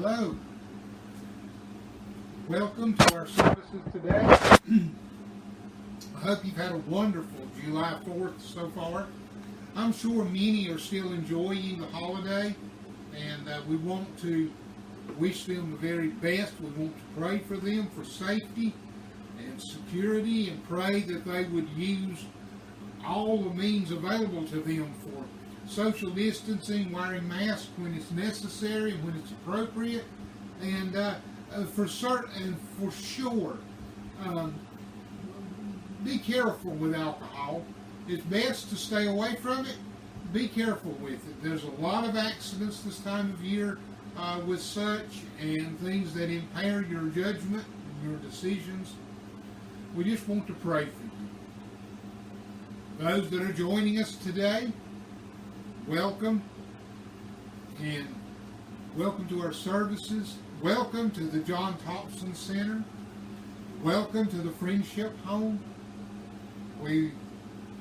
Hello. Welcome to our services today. I hope you've had a wonderful July 4th so far. I'm sure many are still enjoying the holiday, and uh, we want to wish them the very best. We want to pray for them for safety and security and pray that they would use all the means available to them for social distancing, wearing masks when it's necessary when it's appropriate, and uh, uh, for certain and for sure, um, be careful with alcohol. It's best to stay away from it. Be careful with it. There's a lot of accidents this time of year uh, with such and things that impair your judgment and your decisions. We just want to pray for you. Those that are joining us today, welcome. And welcome to our services. Welcome to the John Thompson Center. Welcome to the Friendship Home. We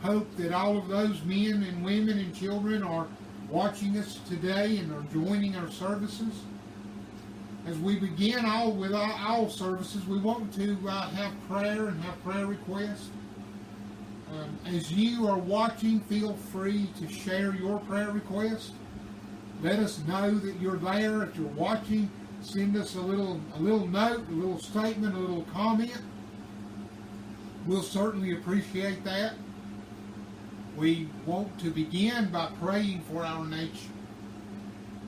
hope that all of those men and women and children are watching us today and are joining our services. As we begin all with all, all services, we want to uh, have prayer and have prayer requests. Um, as you are watching, feel free to share your prayer request. Let us know that you're there. If you're watching, send us a little a little note, a little statement, a little comment. We'll certainly appreciate that. We want to begin by praying for our nation.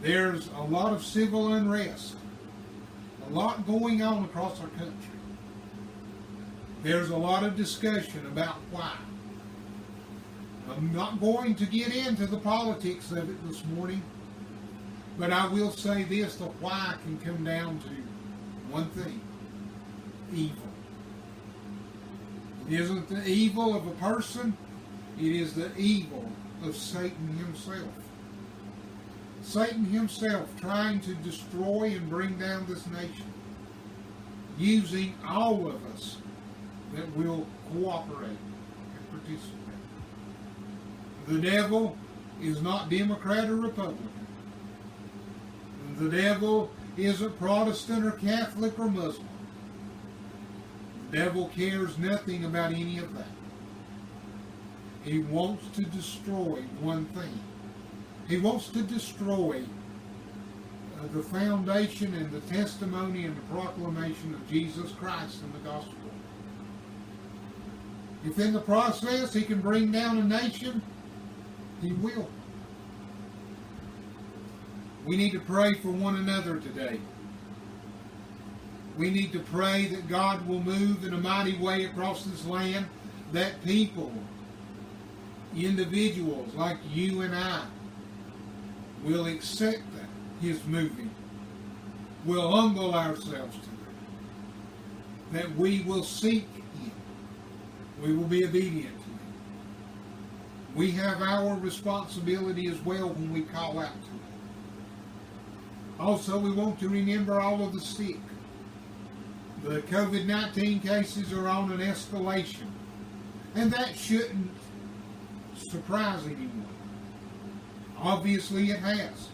There's a lot of civil unrest, a lot going on across our country. There's a lot of discussion about why. I'm not going to get into the politics of it this morning, but I will say this the why can come down to one thing evil. It isn't the evil of a person, it is the evil of Satan himself. Satan himself trying to destroy and bring down this nation, using all of us that will cooperate and participate. The devil is not Democrat or Republican. The devil isn't Protestant or Catholic or Muslim. The devil cares nothing about any of that. He wants to destroy one thing. He wants to destroy uh, the foundation and the testimony and the proclamation of Jesus Christ and the gospel. If in the process he can bring down a nation, he will. We need to pray for one another today. We need to pray that God will move in a mighty way across this land, that people, individuals like you and I, will accept that, His moving, will humble ourselves to it, that we will seek Him, we will be obedient. We have our responsibility as well when we call out to Him. Also, we want to remember all of the sick. The COVID 19 cases are on an escalation, and that shouldn't surprise anyone. Obviously, it has.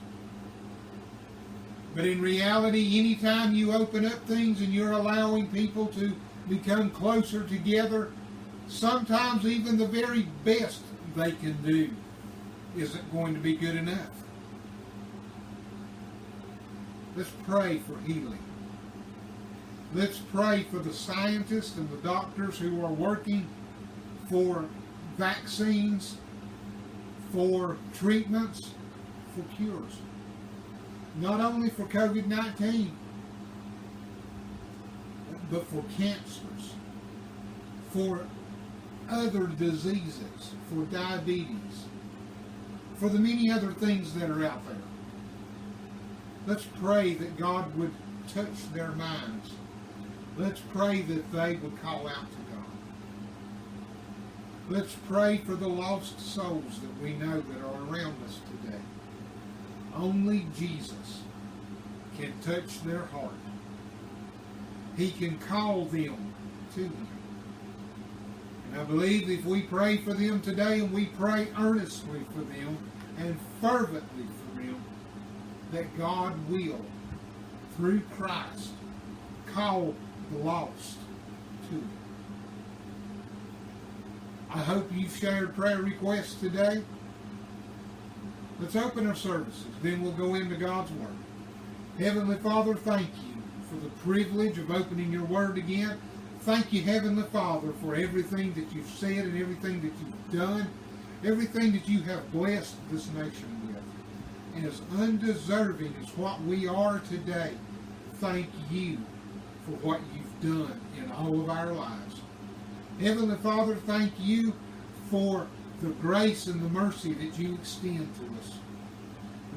But in reality, anytime you open up things and you're allowing people to become closer together, sometimes even the very best they can do isn't going to be good enough. Let's pray for healing. Let's pray for the scientists and the doctors who are working for vaccines, for treatments, for cures. Not only for COVID 19, but for cancers, for other diseases, for diabetes, for the many other things that are out there. Let's pray that God would touch their minds. Let's pray that they would call out to God. Let's pray for the lost souls that we know that are around us today. Only Jesus can touch their heart. He can call them to Him. I believe if we pray for them today and we pray earnestly for them and fervently for them, that God will through Christ call the lost to it. I hope you've shared prayer requests today. Let's open our services. Then we'll go into God's Word. Heavenly Father, thank you for the privilege of opening your Word again. Thank you, Heavenly Father, for everything that you've said and everything that you've done, everything that you have blessed this nation with. And as undeserving as what we are today, thank you for what you've done in all of our lives. Heavenly Father, thank you for the grace and the mercy that you extend to us.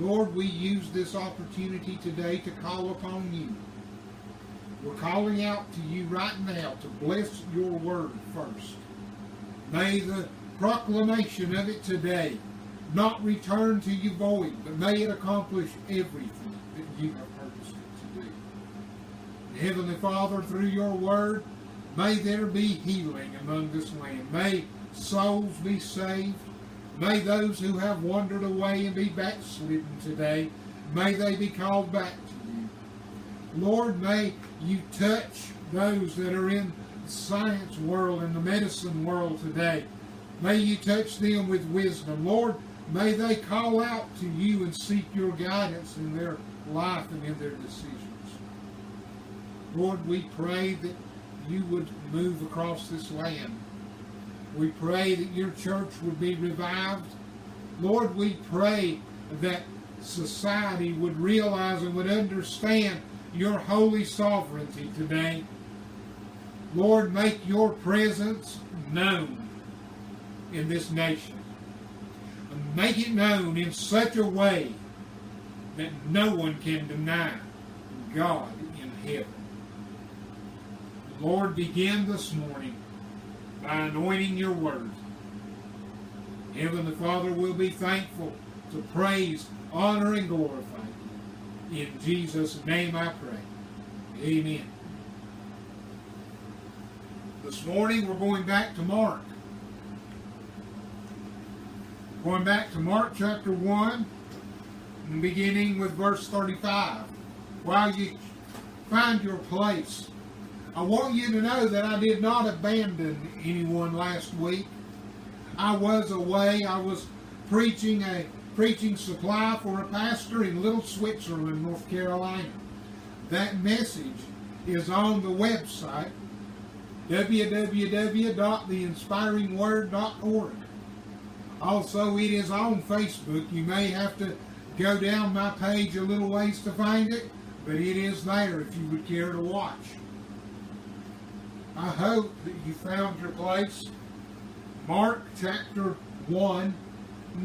Lord, we use this opportunity today to call upon you. We're calling out to you right now to bless your word first. May the proclamation of it today not return to you void, but may it accomplish everything that you have purposed it to do. Heavenly Father, through your word, may there be healing among this land. May souls be saved. May those who have wandered away and be backslidden today, may they be called back. Lord, may you touch those that are in the science world and the medicine world today. May you touch them with wisdom. Lord, may they call out to you and seek your guidance in their life and in their decisions. Lord, we pray that you would move across this land. We pray that your church would be revived. Lord, we pray that society would realize and would understand your holy sovereignty today. Lord, make your presence known in this nation. Make it known in such a way that no one can deny God in heaven. Lord, begin this morning by anointing your word. Heaven the Father, we'll be thankful to praise, honor, and glorify. In Jesus' name I pray. Amen. This morning we're going back to Mark. Going back to Mark chapter 1, and beginning with verse 35. While you find your place, I want you to know that I did not abandon anyone last week. I was away. I was preaching a preaching supply for a pastor in Little Switzerland, North Carolina. That message is on the website www.theinspiringword.org. Also, it is on Facebook. You may have to go down my page a little ways to find it, but it is there if you would care to watch. I hope that you found your place. Mark chapter 1,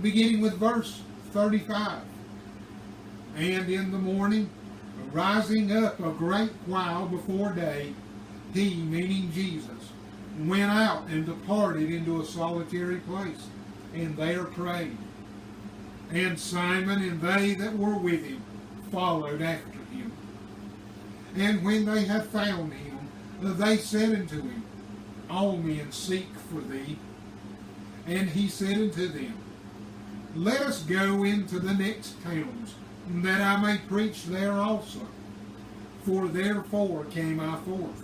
beginning with verse 35. And in the morning, rising up a great while before day, he, meaning Jesus, went out and departed into a solitary place, and there prayed. And Simon and they that were with him followed after him. And when they had found him, they said unto him, All men seek for thee. And he said unto them, Let us go into the next towns, that I may preach there also. For therefore came I forth.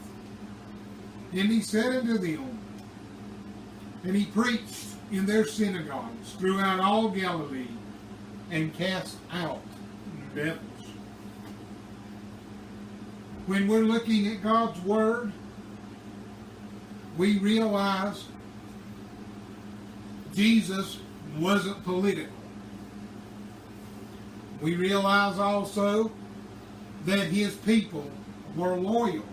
And he said unto them, and he preached in their synagogues throughout all Galilee, and cast out devils when we're looking at God's Word, we realize Jesus wasn't political. We realize also that his people were loyal.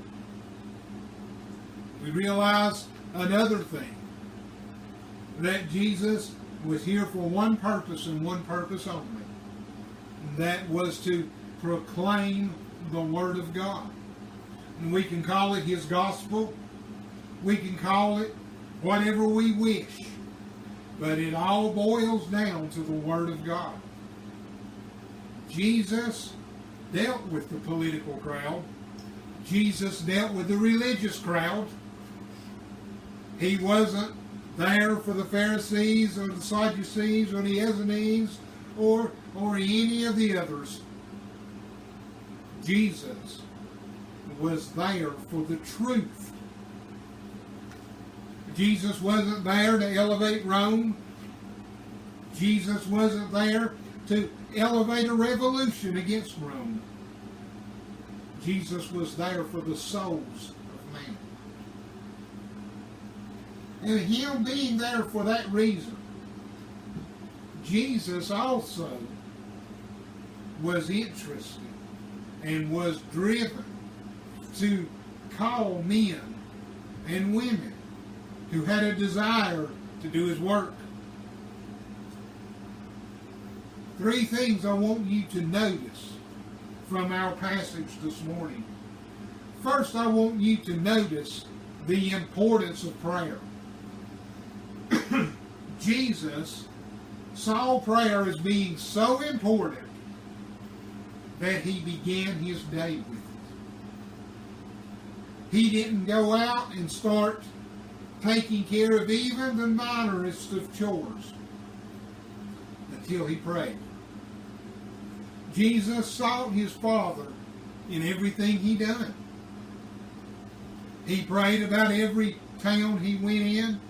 We realize another thing that Jesus was here for one purpose and one purpose only. That was to proclaim the Word of God. And we can call it His gospel. We can call it whatever we wish. But it all boils down to the Word of God. Jesus dealt with the political crowd. Jesus dealt with the religious crowd. He wasn't there for the Pharisees or the Sadducees or the Essenes or, or any of the others. Jesus was there for the truth. Jesus wasn't there to elevate Rome. Jesus wasn't there to elevate a revolution against Rome. Jesus was there for the souls of man. And him being there for that reason, Jesus also was interested and was driven to call men and women who had a desire to do his work. Three things I want you to notice from our passage this morning. First, I want you to notice the importance of prayer. Jesus saw prayer as being so important that he began his day with it. He didn't go out and start taking care of even the minorest of chores until he prayed. Jesus sought his Father in everything he done. He prayed about every town he went in.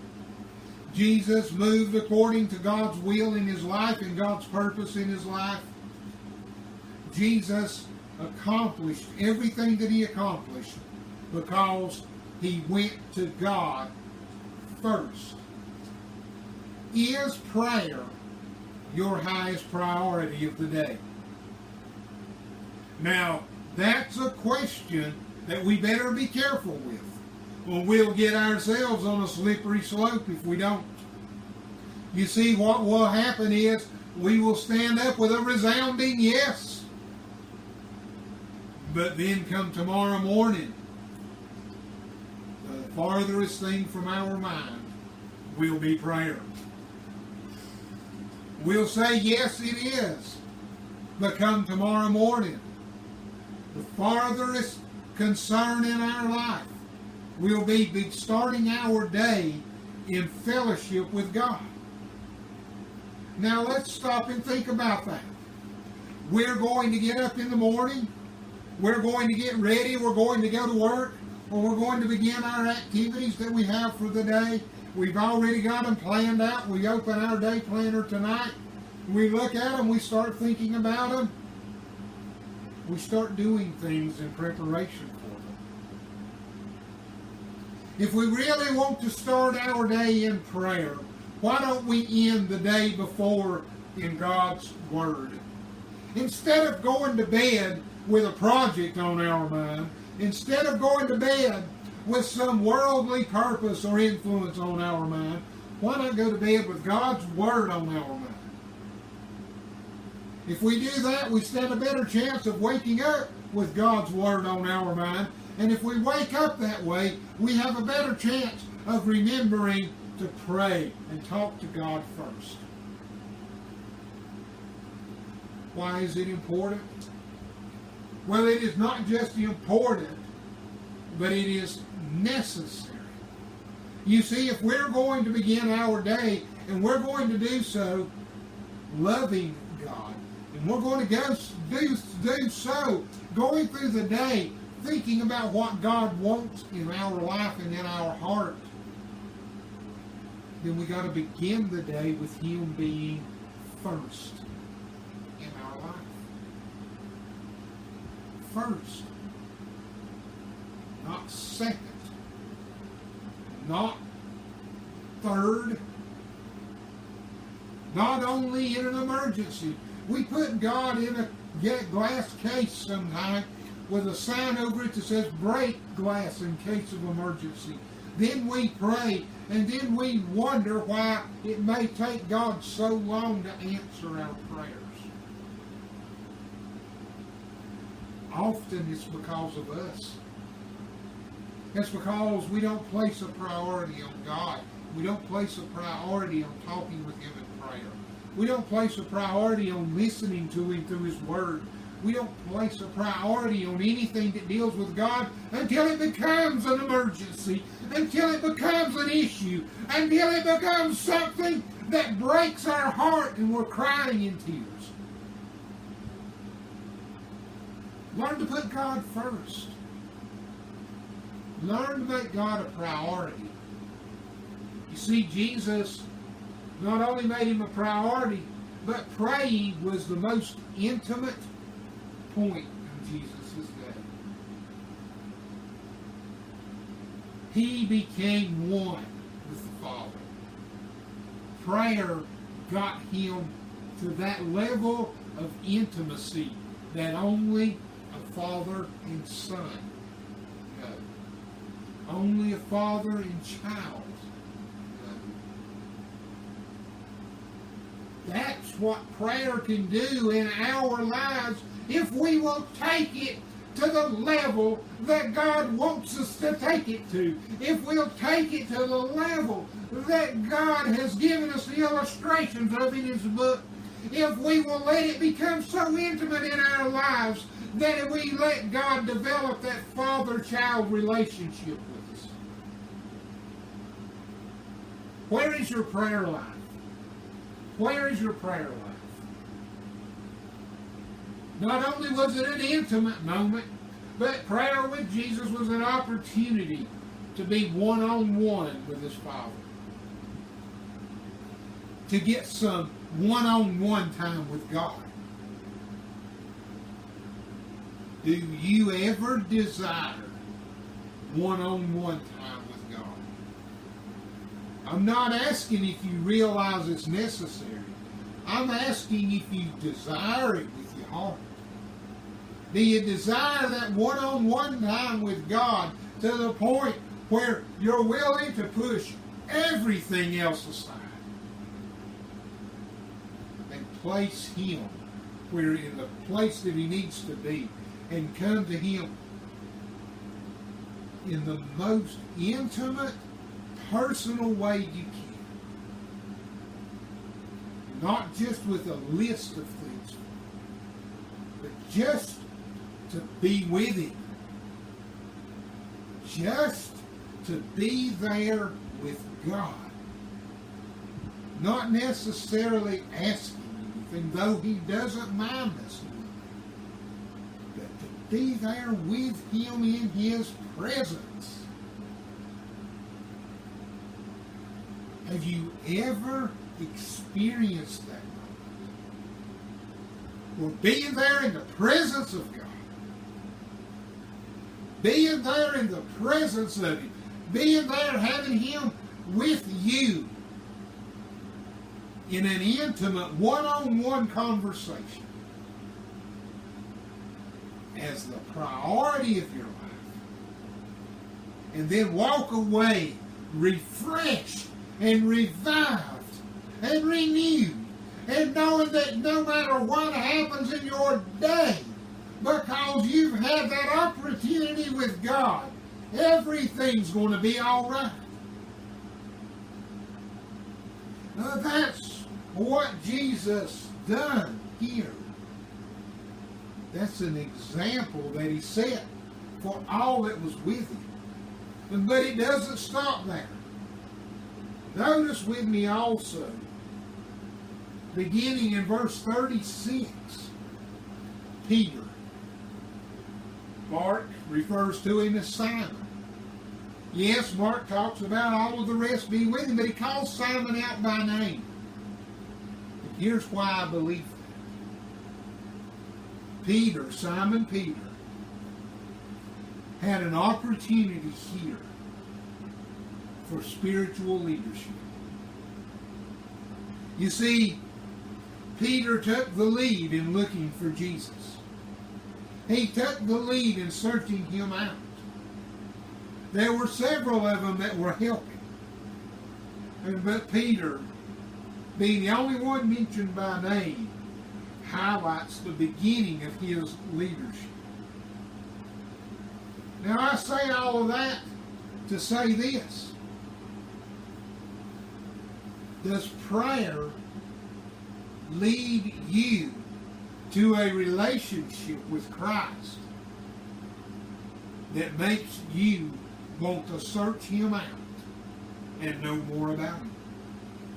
Jesus moved according to God's will in his life and God's purpose in his life. Jesus accomplished everything that he accomplished because he went to God first. Is prayer your highest priority of the day? Now, that's a question that we better be careful with. Or we'll get ourselves on a slippery slope if we don't. You see, what will happen is we will stand up with a resounding yes. But then come tomorrow morning, farthest thing from our mind will be prayer. We'll say, yes, it is. But come tomorrow morning, the farthest concern in our life will be starting our day in fellowship with God. Now let's stop and think about that. We're going to get up in the morning. We're going to get ready. We're going to go to work. Or we're going to begin our activities that we have for the day. We've already got them planned out. We open our day planner tonight. We look at them. We start thinking about them we start doing things in preparation for them. If we really want to start our day in prayer, why don't we end the day before in God's Word? Instead of going to bed with a project on our mind, instead of going to bed with some worldly purpose or influence on our mind, why not go to bed with God's Word on our mind? If we do that, we stand a better chance of waking up with God's Word on our mind. And if we wake up that way, we have a better chance of remembering to pray and talk to God first. Why is it important? Well, it is not just important, but it is necessary. You see, if we're going to begin our day, and we're going to do so loving God, and we're going to go do, do so, going through the day, thinking about what God wants in our life and in our heart. Then we got to begin the day with Him being first in our life. First. Not second. Not third. Not only in an emergency, we put God in a glass case sometime with a sign over it that says break glass in case of emergency. Then we pray, and then we wonder why it may take God so long to answer our prayers. Often it's because of us. It's because we don't place a priority on God. We don't place a priority on talking with Him in prayer. We don't place a priority on listening to Him through His Word. We don't place a priority on anything that deals with God until it becomes an emergency, until it becomes an issue, until it becomes something that breaks our heart and we're crying in tears. Learn to put God first. Learn to make God a priority. You see, Jesus not only made him a priority, but praying was the most intimate point in Jesus' day. He became one with the Father. Prayer got him to that level of intimacy that only father and son know. Only a father and child uh, That's what prayer can do in our lives if we will take it to the level that God wants us to take it to. If we'll take it to the level that God has given us the illustrations of in His book, if we will let it become so intimate in our lives that we let God develop that father-child relationship with us. Where is your prayer life? Where is your prayer life? Not only was it an intimate moment, but prayer with Jesus was an opportunity to be one on one with his Father. To get some one on one time with God. Do you ever desire one on one time with God? I'm not asking if you realize it's necessary. I'm asking if you desire it with your heart. Do you desire that one on one time with God to the point where you're willing to push everything else aside and place Him where in the place that He needs to be and come to Him in the most intimate, personal way you can? Not just with a list of things, but just to be with Him. Just to be there with God. Not necessarily asking anything, though He doesn't mind us. Be there with Him in His presence. Have you ever experienced that? Well, being there in the presence of God, being there in the presence of Him, being there having Him with you in an intimate one-on-one conversation as the priority of your life. And then walk away refreshed and revived and renewed and knowing that no matter what happens in your day, because you've had that opportunity with God, everything's going to be all right. Now that's what Jesus done here. That's an example that he set for all that was with him. But it doesn't stop there. Notice with me also, beginning in verse 36, Peter. Mark refers to him as Simon. Yes, Mark talks about all of the rest being with him, but he calls Simon out by name. And here's why I believe. Peter, Simon Peter, had an opportunity here for spiritual leadership. You see, Peter took the lead in looking for Jesus. He took the lead in searching him out. There were several of them that were helping. But Peter, being the only one mentioned by name, highlights the beginning of his leadership. Now I say all of that to say this. Does prayer lead you to a relationship with Christ that makes you want to search him out and know more about him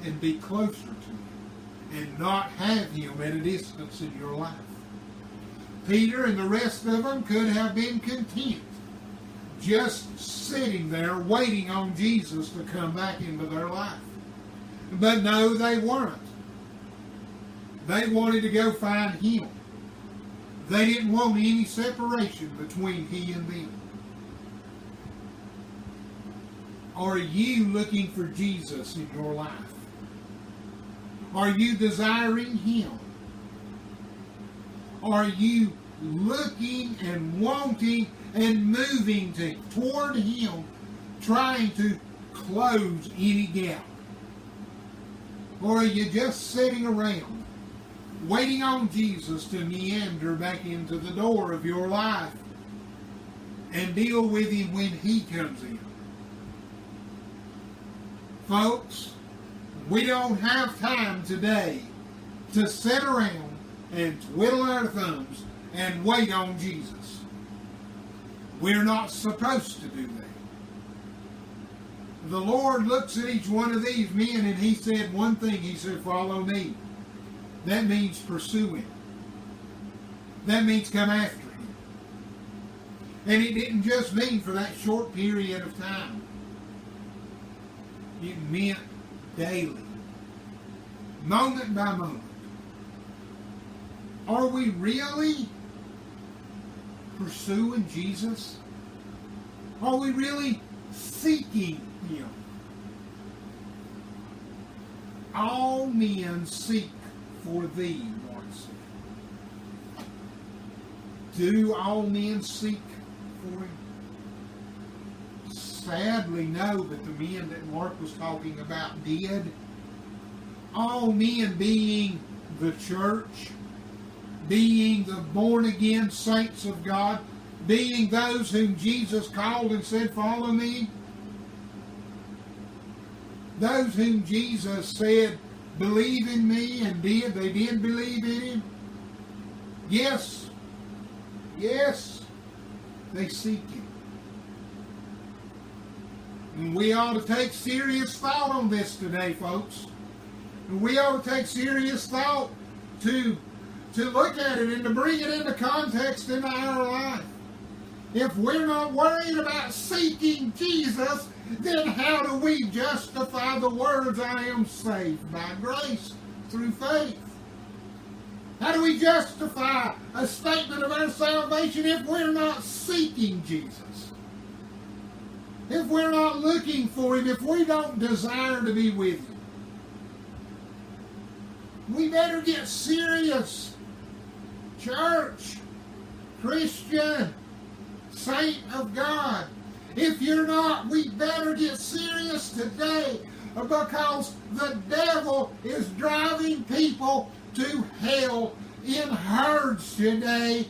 and be closer to him and not have him at a distance in your life. Peter and the rest of them could have been content just sitting there waiting on Jesus to come back into their life. But no, they weren't. They wanted to go find him. They didn't want any separation between he and them. Are you looking for Jesus in your life? Are you desiring him? Are you looking and wanting and moving to, toward him, trying to close any gap? Or are you just sitting around waiting on Jesus to meander back into the door of your life and deal with him when he comes in? Folks, we don't have time today to sit around and twiddle our thumbs and wait on Jesus. We're not supposed to do that. The Lord looks at each one of these men and he said one thing. He said, follow me. That means pursue him. That means come after him. And it didn't just mean for that short period of time. It meant daily. Moment by moment. Are we really pursuing Jesus? Are we really seeking Him? All men seek for thee, Mark said. Do all men seek for Him? Sadly, know that the men that Mark was talking about did. All men being the church, being the born again saints of God, being those whom Jesus called and said, Follow me. Those whom Jesus said, Believe in me, and did. They did believe in him. Yes. Yes. They seek him. We ought to take serious thought on this today, folks. We ought to take serious thought to to look at it and to bring it into context in our life. If we're not worried about seeking Jesus, then how do we justify the words, I am saved by grace through faith? How do we justify a statement of our salvation if we're not seeking Jesus? If we're not looking for Him, if we don't desire to be with Him? We better get serious church, Christian, saint of God. If you're not, we better get serious today because the devil is driving people to hell in herds today.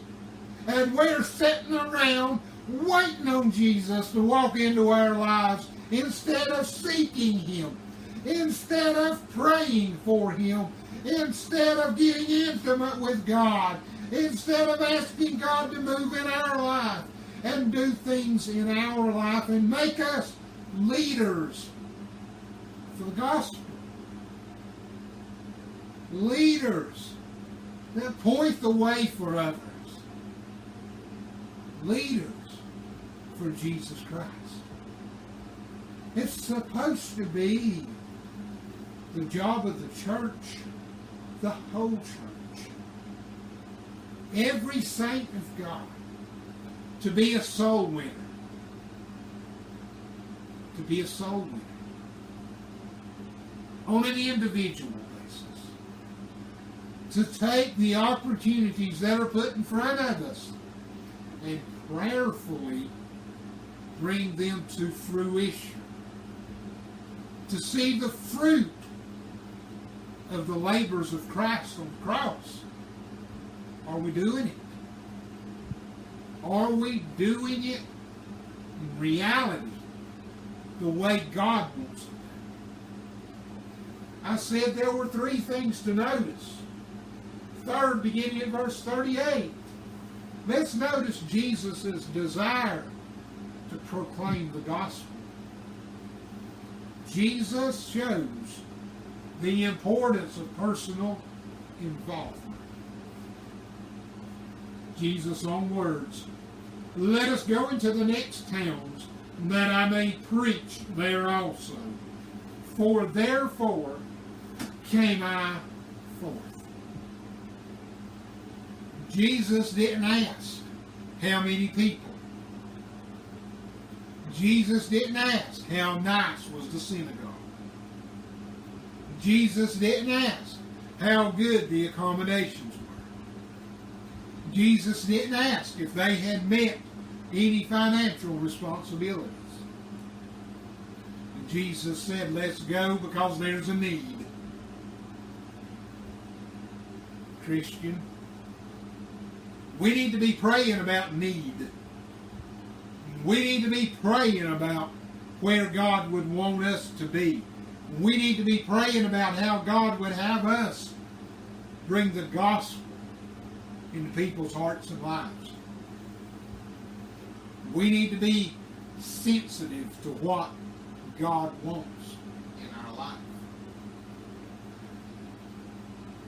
And we're sitting around waiting on Jesus to walk into our lives instead of seeking Him, instead of praying for Him, instead of getting intimate with God, instead of asking God to move in our life and do things in our life and make us leaders for the gospel. Leaders that point the way for others. Leaders for Jesus Christ. It's supposed to be the job of the church, the whole church, every saint of God to be a soul winner. To be a soul winner. On an individual basis. To take the opportunities that are put in front of us and prayerfully bring them to fruition. To see the fruit of the labors of Christ on the cross. Are we doing it? Are we doing it in reality the way God wants it? I said there were three things to notice. Third, beginning in verse 38. Let's notice Jesus' desire proclaim the gospel. Jesus shows the importance of personal involvement. Jesus' own words. Let us go into the next towns, that I may preach there also. For therefore came I forth. Jesus didn't ask how many people. Jesus didn't ask how nice was the synagogue. Jesus didn't ask how good the accommodations were. Jesus didn't ask if they had met any financial responsibilities. Jesus said, let's go because there's a need. Christian, we need to be praying about need. We need to be praying about where God would want us to be. We need to be praying about how God would have us bring the gospel into people's hearts and lives. We need to be sensitive to what God wants in our life.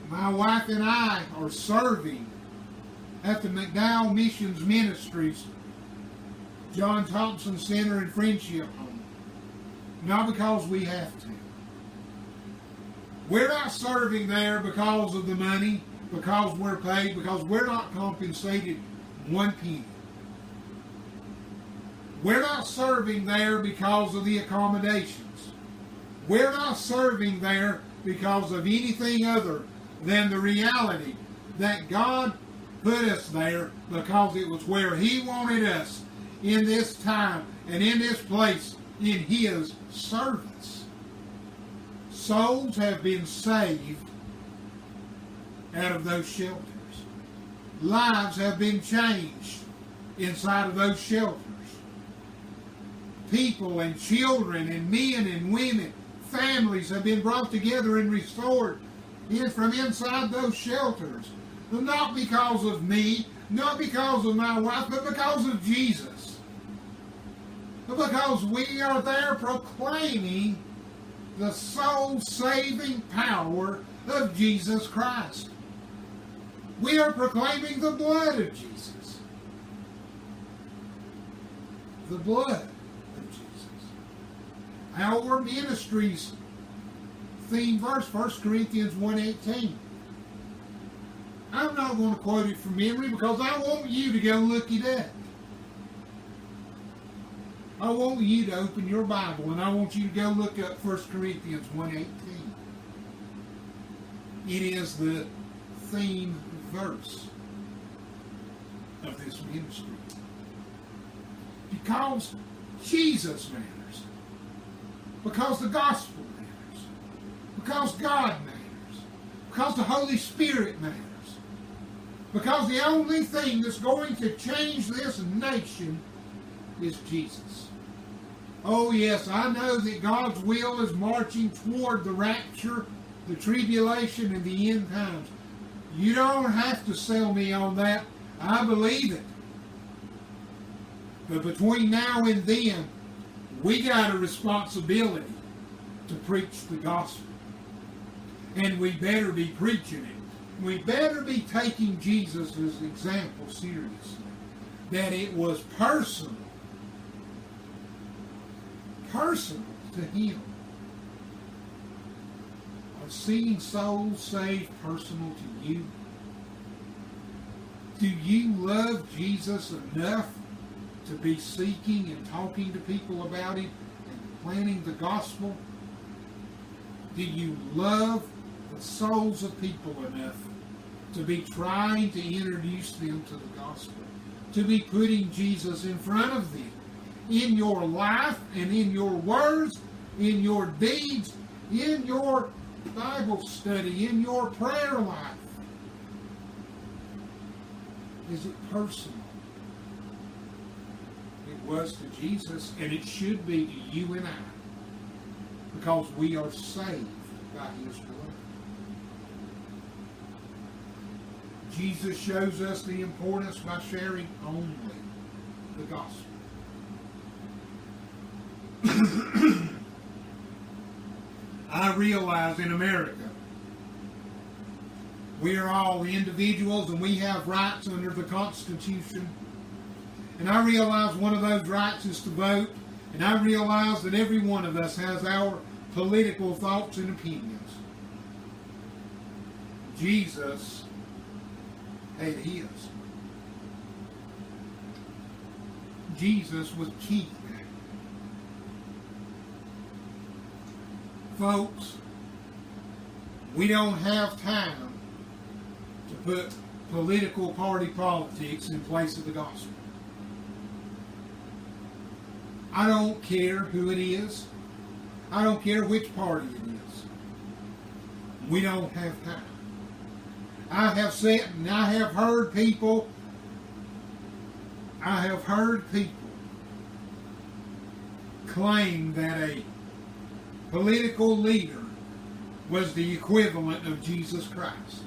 My wife and I are serving at the McDowell Missions Ministries John Thompson Center and Friendship Home. Not because we have to. We're not serving there because of the money, because we're paid, because we're not compensated one penny. We're not serving there because of the accommodations. We're not serving there because of anything other than the reality that God put us there because it was where He wanted us in this time and in this place in His service. Souls have been saved out of those shelters. Lives have been changed inside of those shelters people and children and men and women, families have been brought together and restored in, from inside those shelters. Not because of me, not because of my wife, but because of Jesus. Because we are there proclaiming the soul saving power of Jesus Christ. We are proclaiming the blood of Jesus. The blood of Jesus. our ministry's theme verse, 1 Corinthians 1.18. I'm not going to quote it from memory because I want you to go look it up. I want you to open your Bible and I want you to go look up 1 Corinthians 1.18. It is the theme verse of this ministry. Because Jesus matters. Because the gospel matters. Because God matters. Because the Holy Spirit matters. Because the only thing that's going to change this nation is Jesus. Oh, yes, I know that God's will is marching toward the rapture, the tribulation, and the end times. You don't have to sell me on that. I believe it. But between now and then, we got a responsibility to preach the gospel. And we better be preaching it. We better be taking Jesus' example seriously. That it was personal. Personal to him. Are seeing souls saved personal to you? Do you love Jesus enough to be seeking and talking to people about Him and planning the gospel? Do you love the souls of people enough to be trying to introduce them to the gospel? To be putting Jesus in front of them in your life and in your words, in your deeds, in your Bible study, in your prayer life? Is it personal? It was to Jesus, and it should be to you and I, because we are saved by His blood. Jesus shows us the importance by sharing only the gospel. I realize in America We are all individuals and we have rights under the Constitution. And I realize one of those rights is to vote. And I realize that every one of us has our political thoughts and opinions. Jesus had his. Jesus was king. Folks, we don't have time to put political party politics in place of the gospel. I don't care who it is. I don't care which party it is. We don't have time. I have said and I have heard people, I have heard people claim that a political leader was the equivalent of Jesus Christ.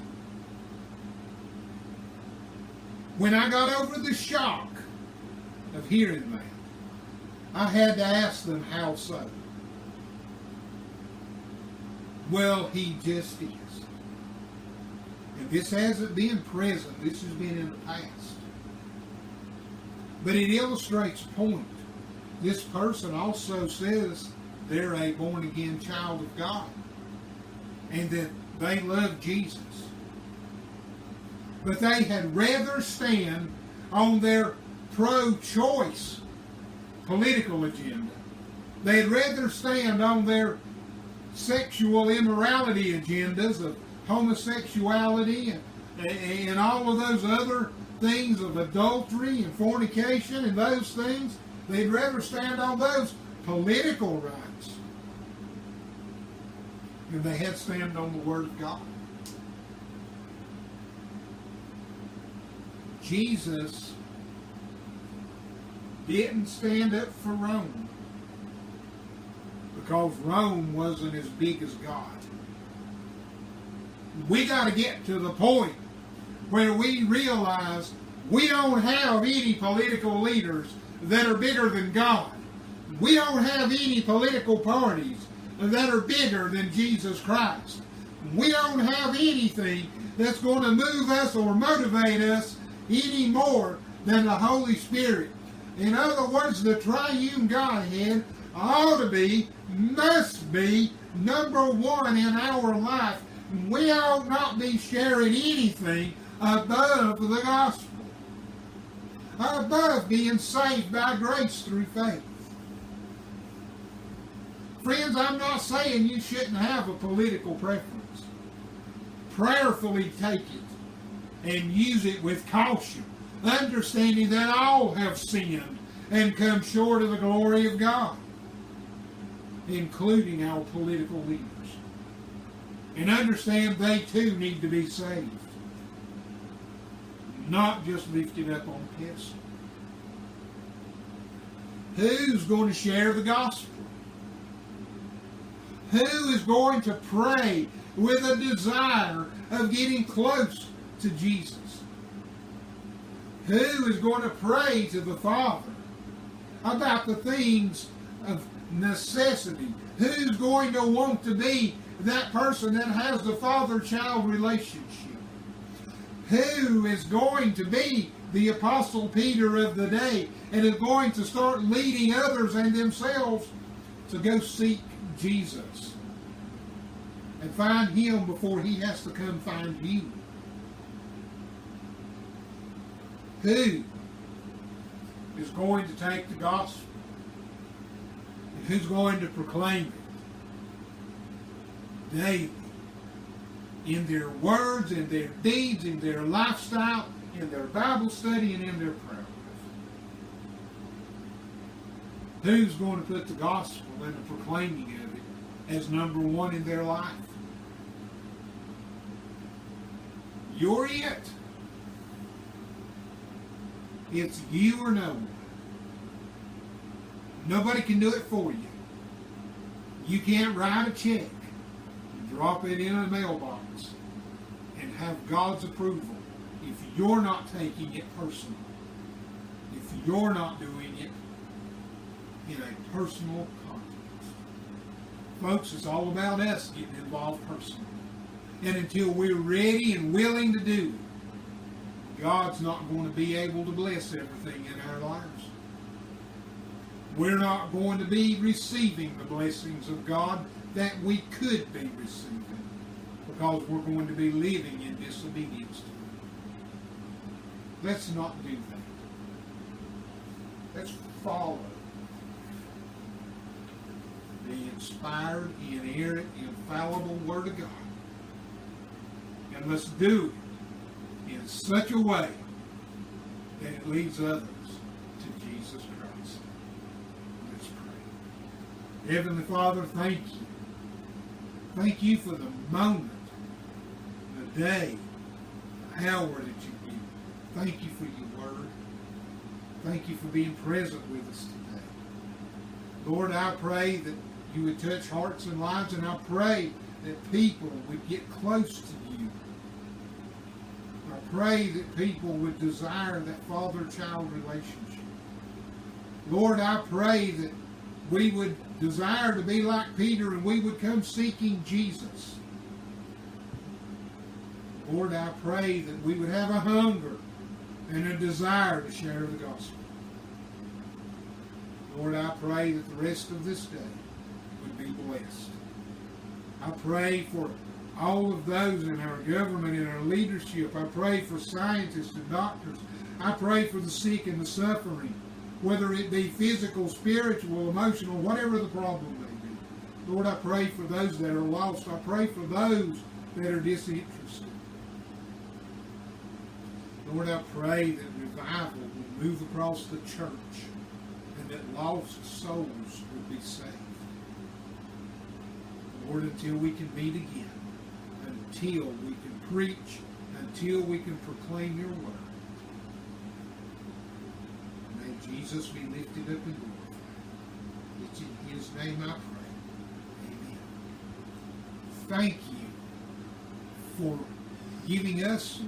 When I got over the shock of hearing that, I had to ask them how so. Well, he just is. And this hasn't been present, this has been in the past. But it illustrates a point. This person also says they're a born again child of God and that they love Jesus. But they had rather stand on their pro choice political agenda. They'd rather stand on their sexual immorality agendas of homosexuality and, and all of those other things of adultery and fornication and those things. They'd rather stand on those political rights than they had stand on the Word of God. Jesus didn't stand up for Rome because Rome wasn't as big as God. We got to get to the point where we realize we don't have any political leaders that are bigger than God. We don't have any political parties that are bigger than Jesus Christ. We don't have anything that's going to move us or motivate us any more than the Holy Spirit. In other words, the triune Godhead ought to be, must be, number one in our life. We ought not be sharing anything above the gospel, above being saved by grace through faith. Friends, I'm not saying you shouldn't have a political preference. Prayerfully take it and use it with caution understanding that all have sinned and come short of the glory of God, including our political leaders. And understand they too need to be saved, not just lifted up on a pedestal. Who's going to share the gospel? Who is going to pray with a desire of getting close to Jesus? Who is going to pray to the Father about the things of necessity? Who's going to want to be that person that has the father-child relationship? Who is going to be the Apostle Peter of the day and is going to start leading others and themselves to go seek Jesus and find him before he has to come find you? who is going to take the gospel? And who's going to proclaim it? Daily in their words, in their deeds, in their lifestyle, in their Bible study, and in their prayer life. Who's going to put the gospel and the proclaiming of it as number one in their life? You're it. It's you or no one. Nobody can do it for you. You can't write a check, drop it in a mailbox, and have God's approval if you're not taking it personally. If you're not doing it in a personal context. Folks, it's all about us getting involved personally. and until we're ready and willing to do it, God's not going to be able to bless everything in our lives. We're not going to be receiving the blessings of God that we could be receiving because we're going to be living in disobedience to Him. Let's not do that. Let's follow the inspired, inerrant, infallible Word of God. And let's do it in such a way that it leads others to Jesus Christ. Let's pray. Heavenly Father, thank you. Thank you for the moment, the day, the hour that you give. Thank you for your word. Thank you for being present with us today. Lord, I pray that you would touch hearts and lives, and I pray that people would get close to you. I pray that people would desire that father-child relationship. Lord, I pray that we would desire to be like Peter and we would come seeking Jesus. Lord, I pray that we would have a hunger and a desire to share the gospel. Lord, I pray that the rest of this day I pray for all of those in our government, in our leadership. I pray for scientists and doctors. I pray for the sick and the suffering, whether it be physical, spiritual, emotional, whatever the problem may be. Lord, I pray for those that are lost. I pray for those that are disinterested. Lord, I pray that revival will move across the church and that lost souls will be saved. Lord, until we can meet again, until we can preach, until we can proclaim your word. May Jesus be lifted up and glorified. It's in his name I pray. Amen. Thank you for giving us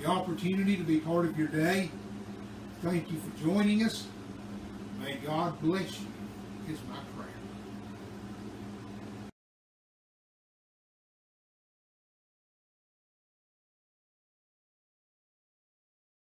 the opportunity to be part of your day. Thank you for joining us. May God bless you, is my prayer.